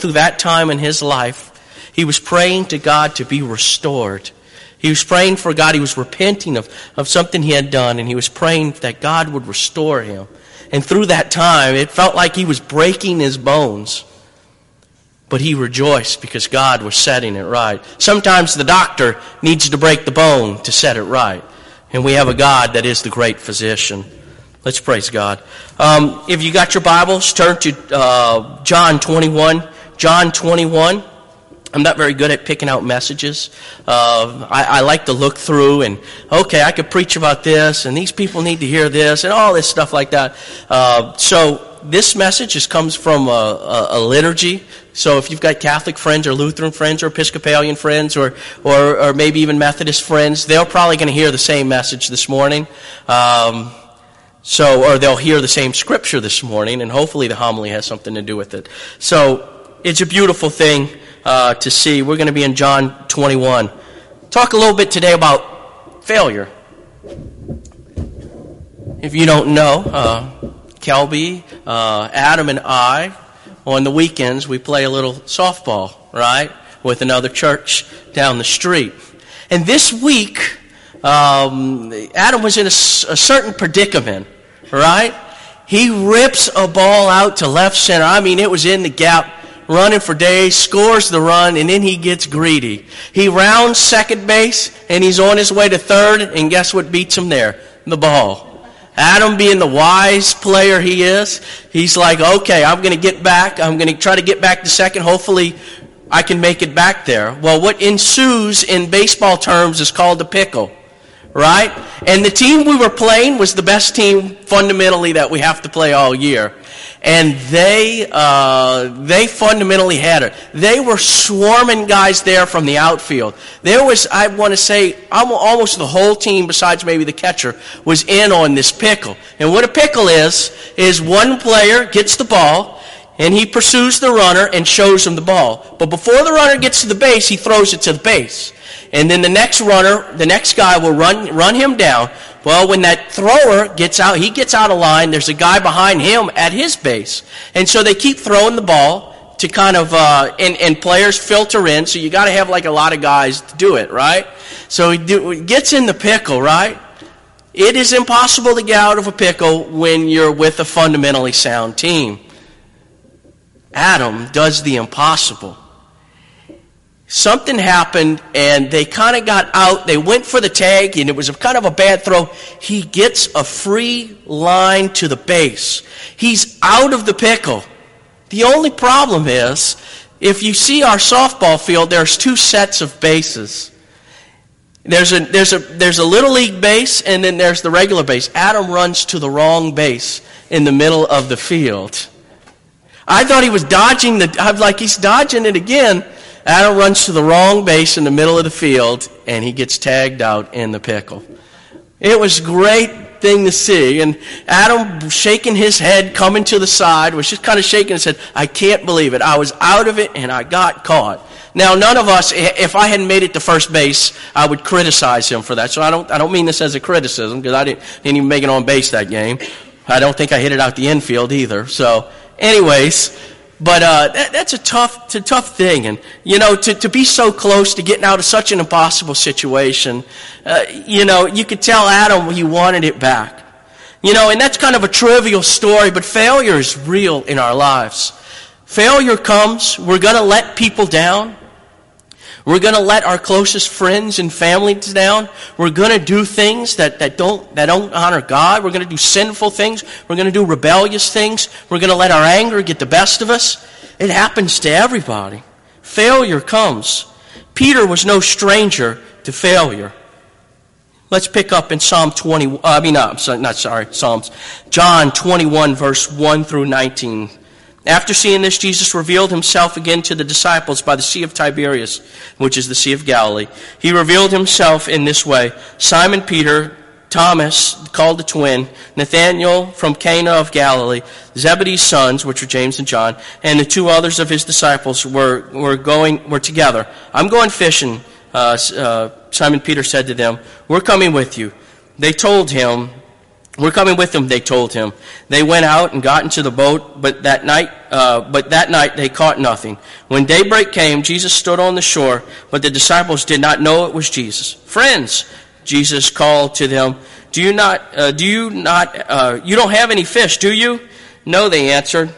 through that time in his life, he was praying to God to be restored. He was praying for God. He was repenting of, of something he had done, and he was praying that God would restore him. And through that time, it felt like he was breaking his bones. But he rejoiced because God was setting it right. Sometimes the doctor needs to break the bone to set it right. And we have a God that is the great physician. Let's praise God. Um, if you got your Bibles, turn to uh, John 21. John 21. I'm not very good at picking out messages. Uh, I, I, like to look through and, okay, I could preach about this, and these people need to hear this, and all this stuff like that. Uh, so this message just comes from a, a, a, liturgy. So if you've got Catholic friends or Lutheran friends or Episcopalian friends or, or, or maybe even Methodist friends, they're probably going to hear the same message this morning. Um, so, or they'll hear the same scripture this morning, and hopefully the homily has something to do with it. So, it's a beautiful thing uh, to see. We're going to be in John 21. Talk a little bit today about failure. If you don't know, uh, Kelby, uh, Adam, and I, on the weekends, we play a little softball, right, with another church down the street. And this week, um, Adam was in a, a certain predicament, right? He rips a ball out to left center. I mean, it was in the gap running for days, scores the run, and then he gets greedy. He rounds second base, and he's on his way to third, and guess what beats him there? The ball. Adam, being the wise player he is, he's like, okay, I'm going to get back. I'm going to try to get back to second. Hopefully, I can make it back there. Well, what ensues in baseball terms is called a pickle right? And the team we were playing was the best team fundamentally that we have to play all year. And they, uh, they fundamentally had it. They were swarming guys there from the outfield. There was, I want to say, almost the whole team, besides maybe the catcher, was in on this pickle. And what a pickle is, is one player gets the ball, and he pursues the runner and shows him the ball. But before the runner gets to the base, he throws it to the base. And then the next runner, the next guy will run, run him down. Well, when that thrower gets out, he gets out of line, there's a guy behind him at his base. And so they keep throwing the ball to kind of, uh, and, and players filter in, so you gotta have like a lot of guys to do it, right? So he, do, he gets in the pickle, right? It is impossible to get out of a pickle when you're with a fundamentally sound team. Adam does the impossible something happened and they kind of got out. They went for the tag and it was kind of a bad throw. He gets a free line to the base. He's out of the pickle. The only problem is, if you see our softball field, there's two sets of bases. There's a, there's a, there's a little league base and then there's the regular base. Adam runs to the wrong base in the middle of the field. I thought he was dodging the, I'm like, he's dodging it again. Adam runs to the wrong base in the middle of the field, and he gets tagged out in the pickle. It was a great thing to see. And Adam, shaking his head, coming to the side, was just kind of shaking his head. I can't believe it. I was out of it, and I got caught. Now, none of us, if I hadn't made it to first base, I would criticize him for that. So I don't, I don't mean this as a criticism, because I didn't, didn't even make it on base that game. I don't think I hit it out the infield either. So, anyways, but uh, that, that's a tough, it's a tough thing. And, you know, to, to be so close to getting out of such an impossible situation, uh, you know, you could tell Adam he wanted it back. You know, and that's kind of a trivial story, but failure is real in our lives. Failure comes, we're going to let people down. We're going to let our closest friends and family down. We're going to do things that, that, don't, that don't honor God. We're going to do sinful things. We're going to do rebellious things. We're going to let our anger get the best of us. It happens to everybody. Failure comes. Peter was no stranger to failure. Let's pick up in Psalm 20, I mean, uh, not sorry, Psalms. John 21, verse 1 through 19. After seeing this, Jesus revealed himself again to the disciples by the Sea of Tiberias, which is the Sea of Galilee. He revealed himself in this way Simon Peter, Thomas, called the twin, Nathanael from Cana of Galilee, Zebedee's sons, which were James and John, and the two others of his disciples were, were going, were together. I'm going fishing, uh, uh, Simon Peter said to them. We're coming with you. They told him, We're coming with them, they told him. They went out and got into the boat, but that night, uh, but that night they caught nothing. When daybreak came, Jesus stood on the shore, but the disciples did not know it was Jesus. Friends, Jesus called to them, do you not, uh, do you not, uh, you don't have any fish, do you? No, they answered.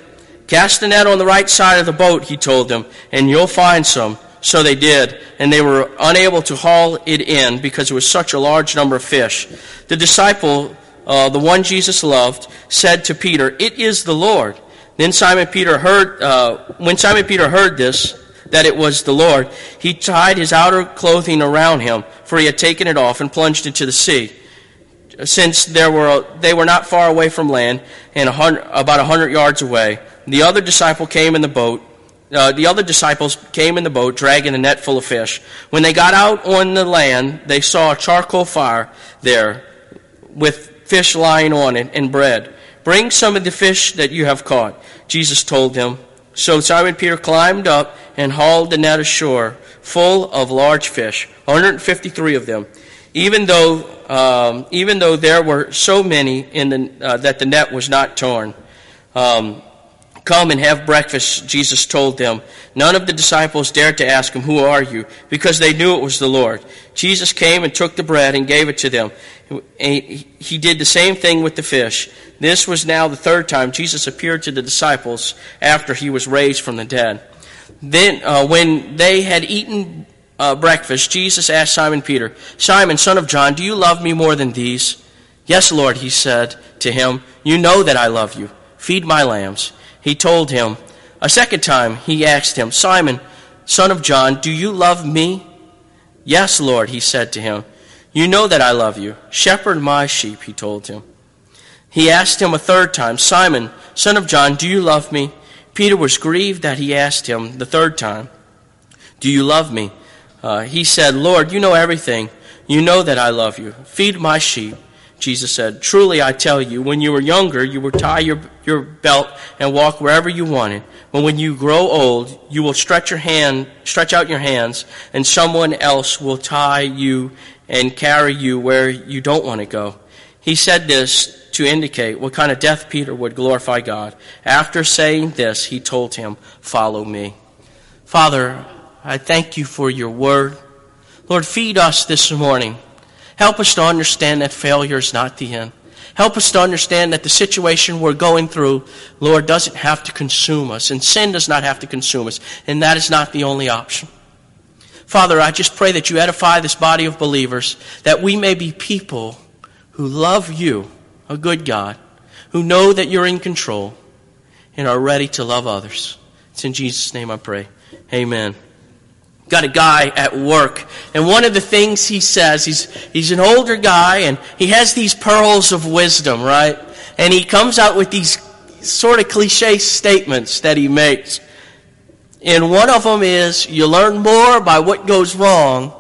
Cast the net on the right side of the boat, he told them, and you'll find some. So they did, and they were unable to haul it in because it was such a large number of fish. The disciple uh, the one Jesus loved, said to Peter, It is the Lord. Then Simon Peter heard, uh, when Simon Peter heard this, that it was the Lord, he tied his outer clothing around him, for he had taken it off and plunged into the sea. Since there were, they were not far away from land, and a hundred, about a hundred yards away, the other disciple came in the boat. Uh, the other disciples came in the boat, dragging a net full of fish. When they got out on the land, they saw a charcoal fire there with fish lying on it and bread. Bring some of the fish that you have caught. Jesus told them. So Simon Peter climbed up and hauled the net ashore, full of large fish, 153 of them. Even though, um, even though there were so many in the, uh, that the net was not torn. Um, Come and have breakfast, Jesus told them. None of the disciples dared to ask him, Who are you? because they knew it was the Lord. Jesus came and took the bread and gave it to them. He did the same thing with the fish. This was now the third time Jesus appeared to the disciples after he was raised from the dead. Then, uh, when they had eaten uh, breakfast, Jesus asked Simon Peter, Simon, son of John, do you love me more than these? Yes, Lord, he said to him, You know that I love you. Feed my lambs he told him. A second time he asked him, Simon, son of John, do you love me? Yes, Lord, he said to him. You know that I love you. Shepherd my sheep, he told him. He asked him a third time, Simon, son of John, do you love me? Peter was grieved that he asked him the third time, Do you love me? Uh, he said, Lord, you know everything. You know that I love you. Feed my sheep. Jesus said, Truly I tell you, when you were younger, you would tie your, your belt and walk wherever you wanted. But when you grow old, you will stretch your hand, stretch out your hands, and someone else will tie you and carry you where you don't want to go. He said this to indicate what kind of death Peter would glorify God. After saying this, he told him, Follow me. Father, I thank you for your word. Lord, feed us this morning. Help us to understand that failure is not the end. Help us to understand that the situation we're going through, Lord, doesn't have to consume us, and sin does not have to consume us, and that is not the only option. Father, I just pray that you edify this body of believers, that we may be people who love you, a good God, who know that you're in control, and are ready to love others. It's in Jesus' name I pray. Amen got a guy at work. And one of the things he says, he's, he's an older guy and he has these pearls of wisdom, right? And he comes out with these sort of cliche statements that he makes. And one of them is, you learn more by what goes wrong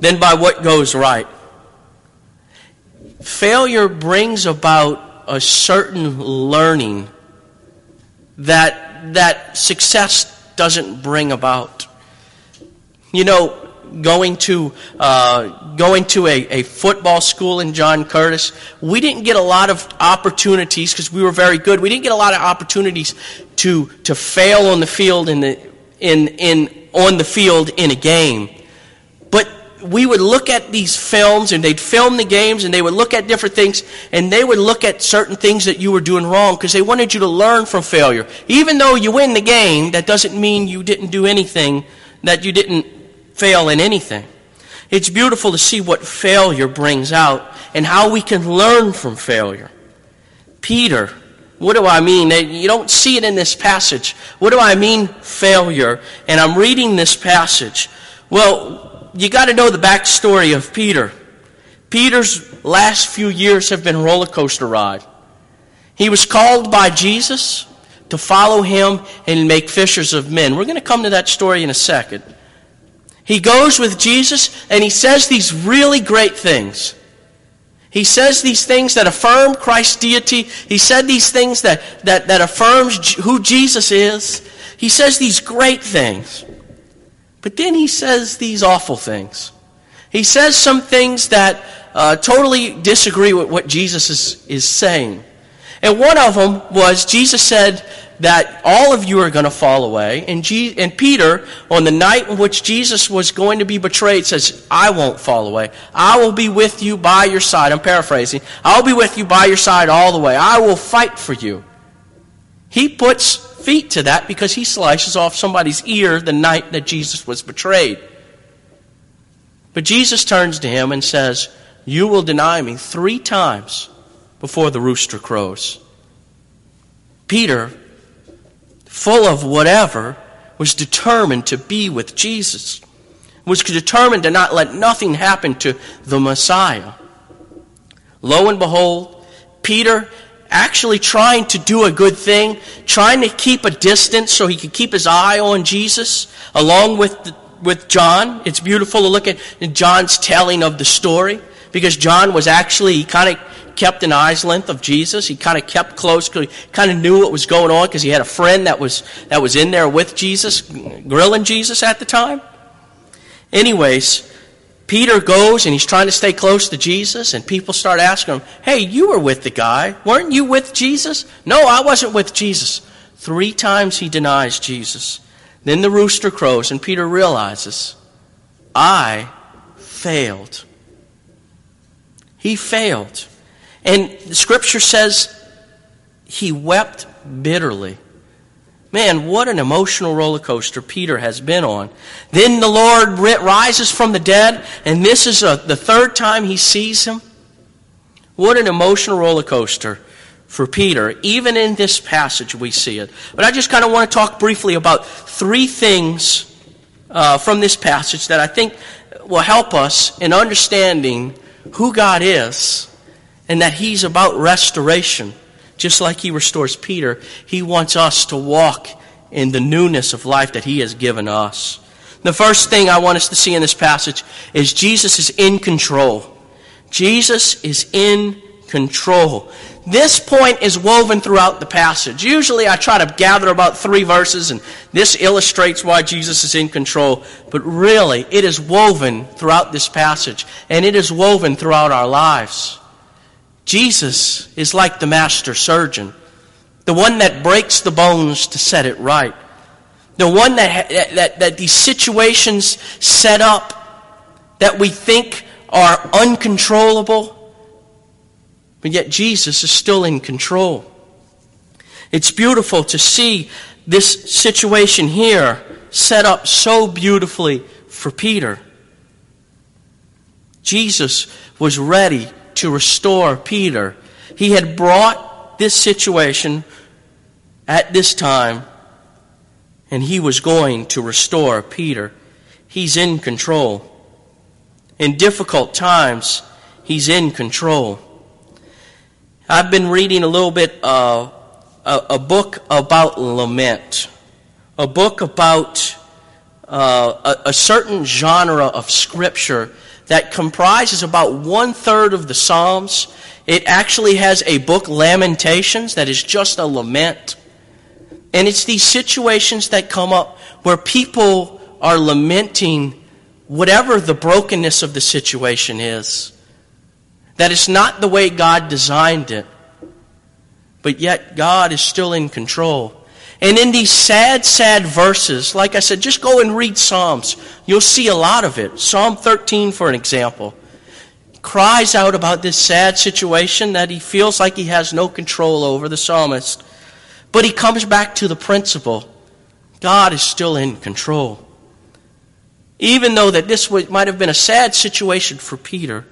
than by what goes right. Failure brings about a certain learning that, that success doesn't bring about. You know, going to uh, going to a, a football school in John Curtis, we didn't get a lot of opportunities because we were very good. We didn't get a lot of opportunities to to fail on the field in the in in on the field in a game. But we would look at these films and they'd film the games and they would look at different things and they would look at certain things that you were doing wrong because they wanted you to learn from failure. Even though you win the game, that doesn't mean you didn't do anything that you didn't fail in anything. It's beautiful to see what failure brings out and how we can learn from failure. Peter, what do I mean? You don't see it in this passage. What do I mean, failure? And I'm reading this passage. Well, you got to know the backstory of Peter. Peter's last few years have been a roller coaster ride. He was called by Jesus to follow him and make fishers of men. We're going to come to that story in a second. He goes with Jesus and he says these really great things. He says these things that affirm Christ's deity. He said these things that, that, that affirms who Jesus is. He says these great things. But then he says these awful things. He says some things that, uh, totally disagree with what Jesus is, is saying. And one of them was Jesus said that all of you are going to fall away. And, G- and Peter, on the night in which Jesus was going to be betrayed, says, I won't fall away. I will be with you by your side. I'm paraphrasing. I'll be with you by your side all the way. I will fight for you. He puts feet to that because he slices off somebody's ear the night that Jesus was betrayed. But Jesus turns to him and says, You will deny me three times before the rooster crows. Peter, full of whatever, was determined to be with Jesus, was determined to not let nothing happen to the Messiah. Lo and behold, Peter actually trying to do a good thing, trying to keep a distance so he could keep his eye on Jesus, along with, the, with John. It's beautiful to look at John's telling of the story because John was actually kind of kept an eye's length of Jesus. He kind of kept close. Because he kind of knew what was going on because he had a friend that was, that was in there with Jesus, grilling Jesus at the time. Anyways, Peter goes and he's trying to stay close to Jesus, and people start asking him, Hey, you were with the guy. Weren't you with Jesus? No, I wasn't with Jesus. Three times he denies Jesus. Then the rooster crows, and Peter realizes, I failed. He failed. And the scripture says he wept bitterly. Man, what an emotional roller coaster Peter has been on. Then the Lord rises from the dead, and this is a, the third time he sees him. What an emotional roller coaster for Peter. Even in this passage, we see it. But I just kind of want to talk briefly about three things uh, from this passage that I think will help us in understanding who God is and that He's about restoration. Just like He restores Peter, He wants us to walk in the newness of life that He has given us. The first thing I want us to see in this passage is Jesus is in control. Jesus is in control. This point is woven throughout the passage. Usually I try to gather about three verses and this illustrates why Jesus is in control. But really, it is woven throughout this passage and it is woven throughout our lives. Jesus is like the master surgeon, the one that breaks the bones to set it right, the one that, that, that these situations set up that we think are uncontrollable, but yet Jesus is still in control. It's beautiful to see this situation here set up so beautifully for Peter. Jesus was ready to restore Peter. He had brought this situation at this time, and he was going to restore Peter. He's in control. In difficult times, he's in control. I've been reading a little bit of a, a book about lament, a book about uh, a, a certain genre of scripture that comprises about one third of the Psalms. It actually has a book, Lamentations, that is just a lament. And it's these situations that come up where people are lamenting whatever the brokenness of the situation is. That it's not the way God designed it, but yet God is still in control. And in these sad, sad verses, like I said, just go and read Psalms. You'll see a lot of it. Psalm 13, for an example, cries out about this sad situation that he feels like he has no control over, the psalmist. But he comes back to the principle God is still in control. Even though that this might have been a sad situation for Peter,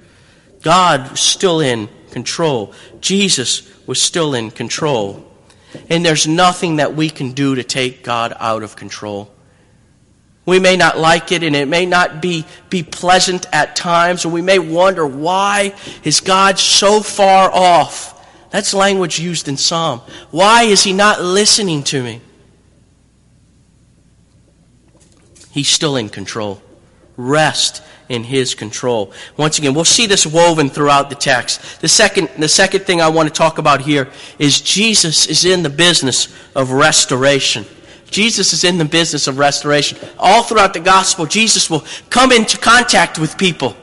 God was still in control. Jesus was still in control. And there's nothing that we can do to take God out of control. We may not like it and it may not be, be pleasant at times, or we may wonder why is God so far off? That's language used in Psalm. Why is he not listening to me? He's still in control. Rest in his control. Once again, we'll see this woven throughout the text. The second, the second thing I want to talk about here is Jesus is in the business of restoration. Jesus is in the business of restoration. All throughout the gospel, Jesus will come into contact with people.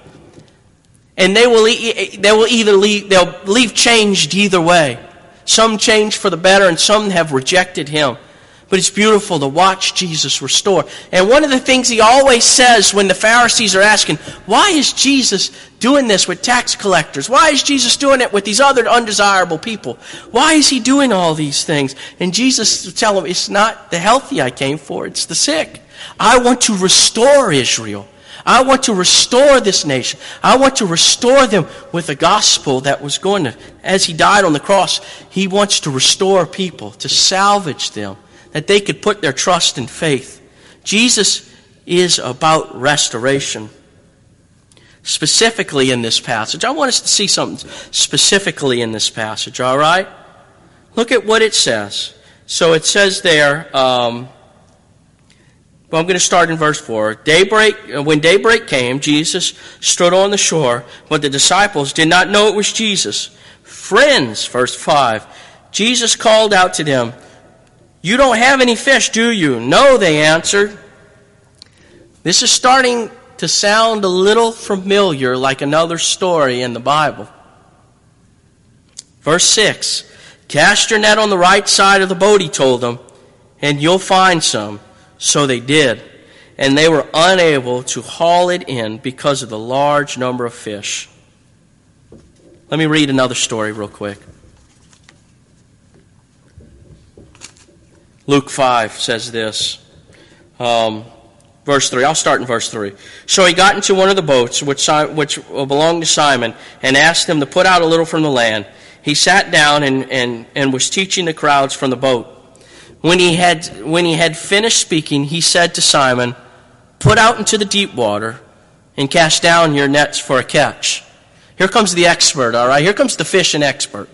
And they will, they will either leave, they'll leave changed either way. Some change for the better and some have rejected him. But it's beautiful to watch Jesus restore. And one of the things he always says when the Pharisees are asking, why is Jesus doing this with tax collectors? Why is Jesus doing it with these other undesirable people? Why is he doing all these things? And Jesus tell them, it's not the healthy I came for, it's the sick. I want to restore Israel. I want to restore this nation. I want to restore them with a gospel that was going to, as he died on the cross, he wants to restore people, to salvage them that they could put their trust and faith. Jesus is about restoration. Specifically in this passage. I want us to see something specifically in this passage, all right? Look at what it says. So it says there, um, well, I'm going to start in verse 4. Daybreak, uh, when daybreak came, Jesus stood on the shore, but the disciples did not know it was Jesus. Friends, verse 5, Jesus called out to them, you don't have any fish, do you? No, they answered. This is starting to sound a little familiar like another story in the Bible. Verse 6 Cast your net on the right side of the boat, he told them, and you'll find some. So they did. And they were unable to haul it in because of the large number of fish. Let me read another story real quick. Luke 5 says this. Um, verse 3. I'll start in verse 3. So he got into one of the boats, which, which belonged to Simon, and asked him to put out a little from the land. He sat down and, and, and was teaching the crowds from the boat. When he, had, when he had finished speaking, he said to Simon, Put out into the deep water and cast down your nets for a catch. Here comes the expert, all right? Here comes the fishing expert.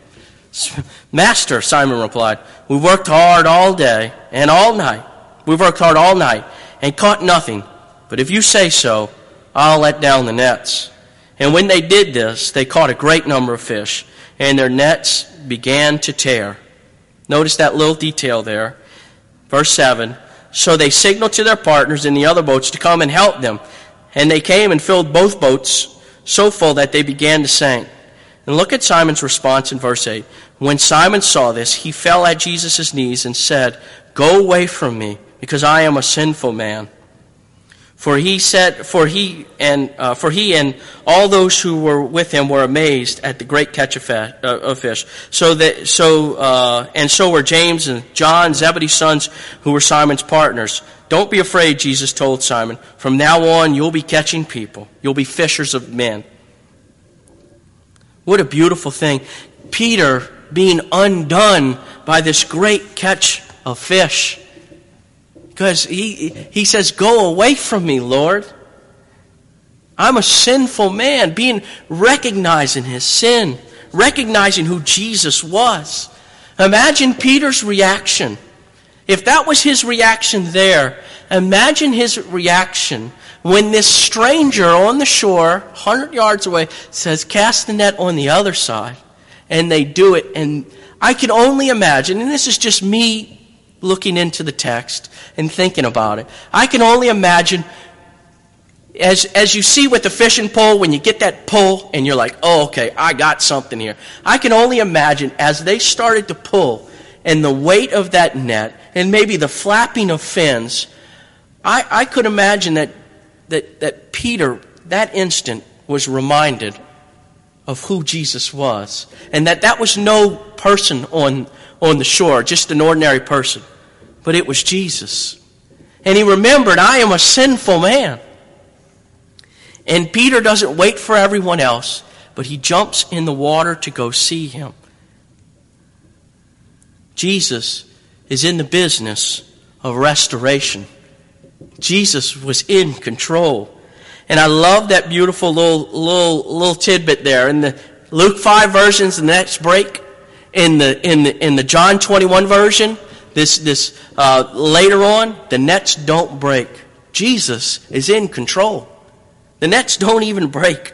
Master, Simon replied, we worked hard all day and all night. We worked hard all night and caught nothing. But if you say so, I'll let down the nets. And when they did this, they caught a great number of fish, and their nets began to tear. Notice that little detail there. Verse 7 So they signaled to their partners in the other boats to come and help them. And they came and filled both boats so full that they began to sink. And look at Simon's response in verse 8. When Simon saw this, he fell at Jesus' knees and said, Go away from me, because I am a sinful man. For he said, for he and uh, for he and all those who were with him were amazed at the great catch of, uh, fish. So that so uh, and so were James and John, Zebedee's sons, who were Simon's partners. Don't be afraid, Jesus told Simon. From now on, you'll be catching people. You'll be fishers of men. What a beautiful thing. Peter being undone by this great catch of fish. Because he, he says, Go away from me, Lord. I'm a sinful man, being recognizing his sin, recognizing who Jesus was. Imagine Peter's reaction. If that was his reaction there, imagine his reaction when this stranger on the shore, 100 yards away, says, Cast the net on the other side. And they do it. And I can only imagine, and this is just me looking into the text and thinking about it. I can only imagine as, as you see with the fishing pole, when you get that pull and you're like, oh, okay, I got something here. I can only imagine as they started to pull and the weight of that net and maybe the flapping of fins, I, I could imagine that that, that Peter, that instant, was reminded of who Jesus was. And that that was no person on, on the shore, just an ordinary person, but it was Jesus. And he remembered, I am a sinful man. And Peter doesn't wait for everyone else, but he jumps in the water to go see him. Jesus is in the business of restoration. Jesus was in control. And I love that beautiful little, little, little tidbit there. In the Luke 5 versions, the nets break. In the, in the, in the John 21 version, this, this, uh, later on, the nets don't break. Jesus is in control. The nets don't even break.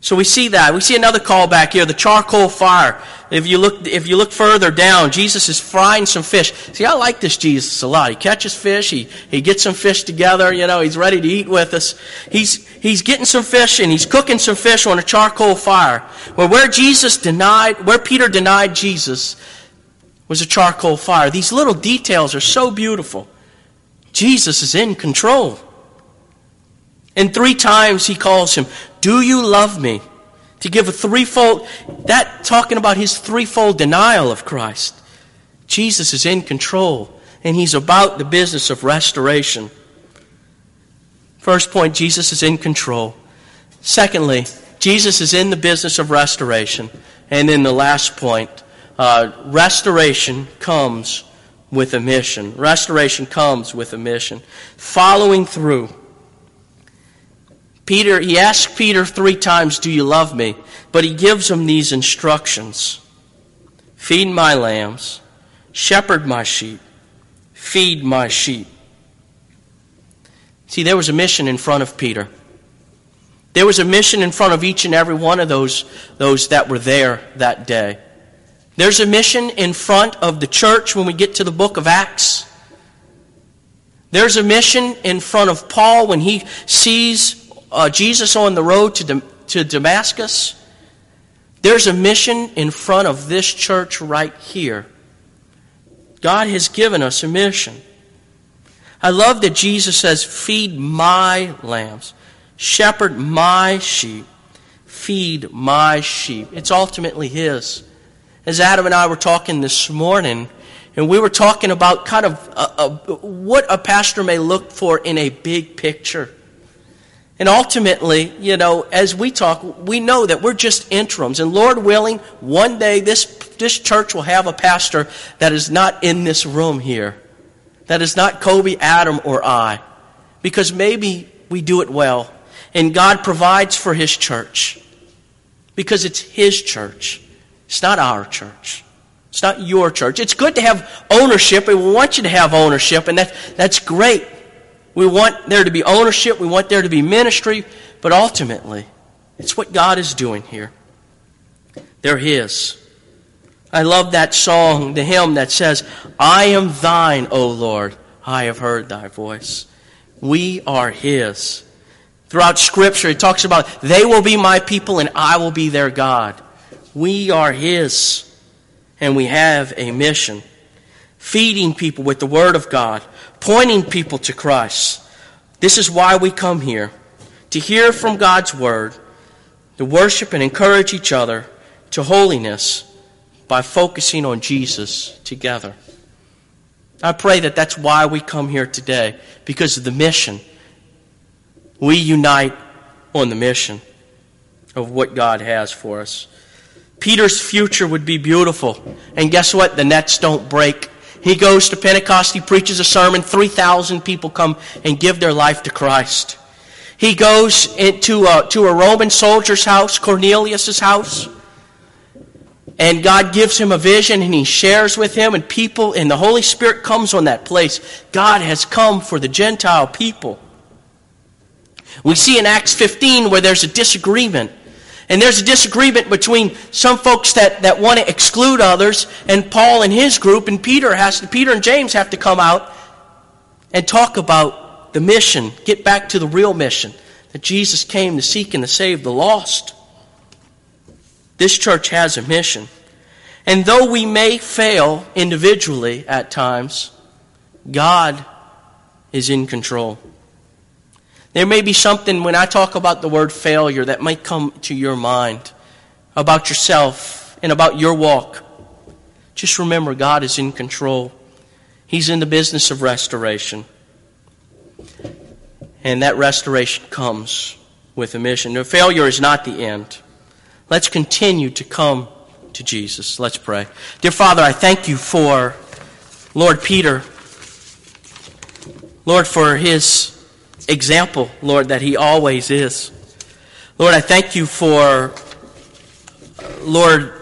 So we see that. We see another call back here, the charcoal fire. If you look, if you look further down, Jesus is frying some fish. See, I like this Jesus a lot. He catches fish. He, he gets some fish together. You know, he's ready to eat with us. He's, he's getting some fish and he's cooking some fish on a charcoal fire. Well, where Jesus denied, where Peter denied Jesus was a charcoal fire. These little details are so beautiful. Jesus is in control. And three times he calls him, Do you love me? To give a threefold, that talking about his threefold denial of Christ. Jesus is in control, and he's about the business of restoration. First point, Jesus is in control. Secondly, Jesus is in the business of restoration. And then the last point, uh, restoration comes with a mission. Restoration comes with a mission. Following through. Peter, he asks Peter three times, Do you love me? But he gives him these instructions Feed my lambs, shepherd my sheep, feed my sheep. See, there was a mission in front of Peter. There was a mission in front of each and every one of those, those that were there that day. There's a mission in front of the church when we get to the book of Acts. There's a mission in front of Paul when he sees uh, Jesus on the road to, to Damascus, there's a mission in front of this church right here. God has given us a mission. I love that Jesus says, Feed my lambs, shepherd my sheep, feed my sheep. It's ultimately His. As Adam and I were talking this morning, and we were talking about kind of a, a, what a pastor may look for in a big picture. And ultimately, you know, as we talk, we know that we're just interims. And Lord willing, one day this, this church will have a pastor that is not in this room here. That is not Kobe, Adam, or I. Because maybe we do it well. And God provides for His church. Because it's His church. It's not our church. It's not your church. It's good to have ownership, we want you to have ownership, and that, that's great. We want there to be ownership, we want there to be ministry, but ultimately, it's what God is doing here. They're His. I love that song, the hymn that says, I am thine, O Lord, I have heard thy voice. We are His. Throughout Scripture, it talks about, they will be my people and I will be their God. We are His, and we have a mission. Feeding people with the Word of God, pointing people to Christ. This is why we come here to hear from God's Word, to worship and encourage each other to holiness by focusing on Jesus together. I pray that that's why we come here today, because of the mission. We unite on the mission of what God has for us. Peter's future would be beautiful. And guess what? The nets don't break he goes to Pentecost, he preaches a sermon, 3,000 people come and give their life to Christ. He goes into a, to a Roman soldier's house, Cornelius' house, and God gives him a vision and he shares with him, and people, and the Holy Spirit comes on that place. God has come for the Gentile people. We see in Acts 15 where there's a disagreement and there's a disagreement between some folks that, that want to exclude others and Paul and his group, and Peter has to, Peter and James have to come out and talk about the mission, get back to the real mission that Jesus came to seek and to save the lost. This church has a mission. And though we may fail individually at times, God is in control. There may be something when I talk about the word failure that might come to your mind about yourself and about your walk. Just remember, God is in control. He's in the business of restoration. And that restoration comes with a mission. No, failure is not the end. Let's continue to come to Jesus. Let's pray. Dear Father, I thank you for Lord Peter. Lord, for his example, Lord, that He always is. Lord, I thank you for, Lord,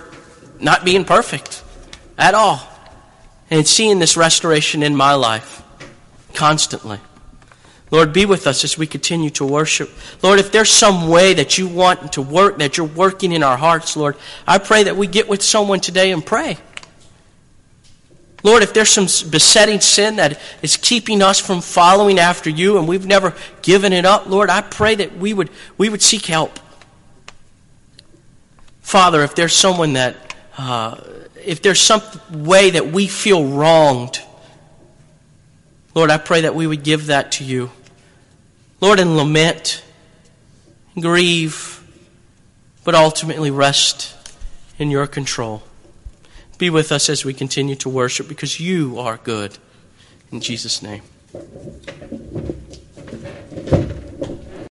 not being perfect at all and seeing this restoration in my life constantly. Lord, be with us as we continue to worship. Lord, if there's some way that you want to work, that you're working in our hearts, Lord, I pray that we get with someone today and pray. Lord, if there's some besetting sin that is keeping us from following after you and we've never given it up, Lord, I pray that we would, we would seek help. Father, if there's someone that, uh, if there's some way that we feel wronged, Lord, I pray that we would give that to you. Lord, and lament, grieve, but ultimately rest in your control. Be with us as we continue to worship because you are good. In Jesus' name.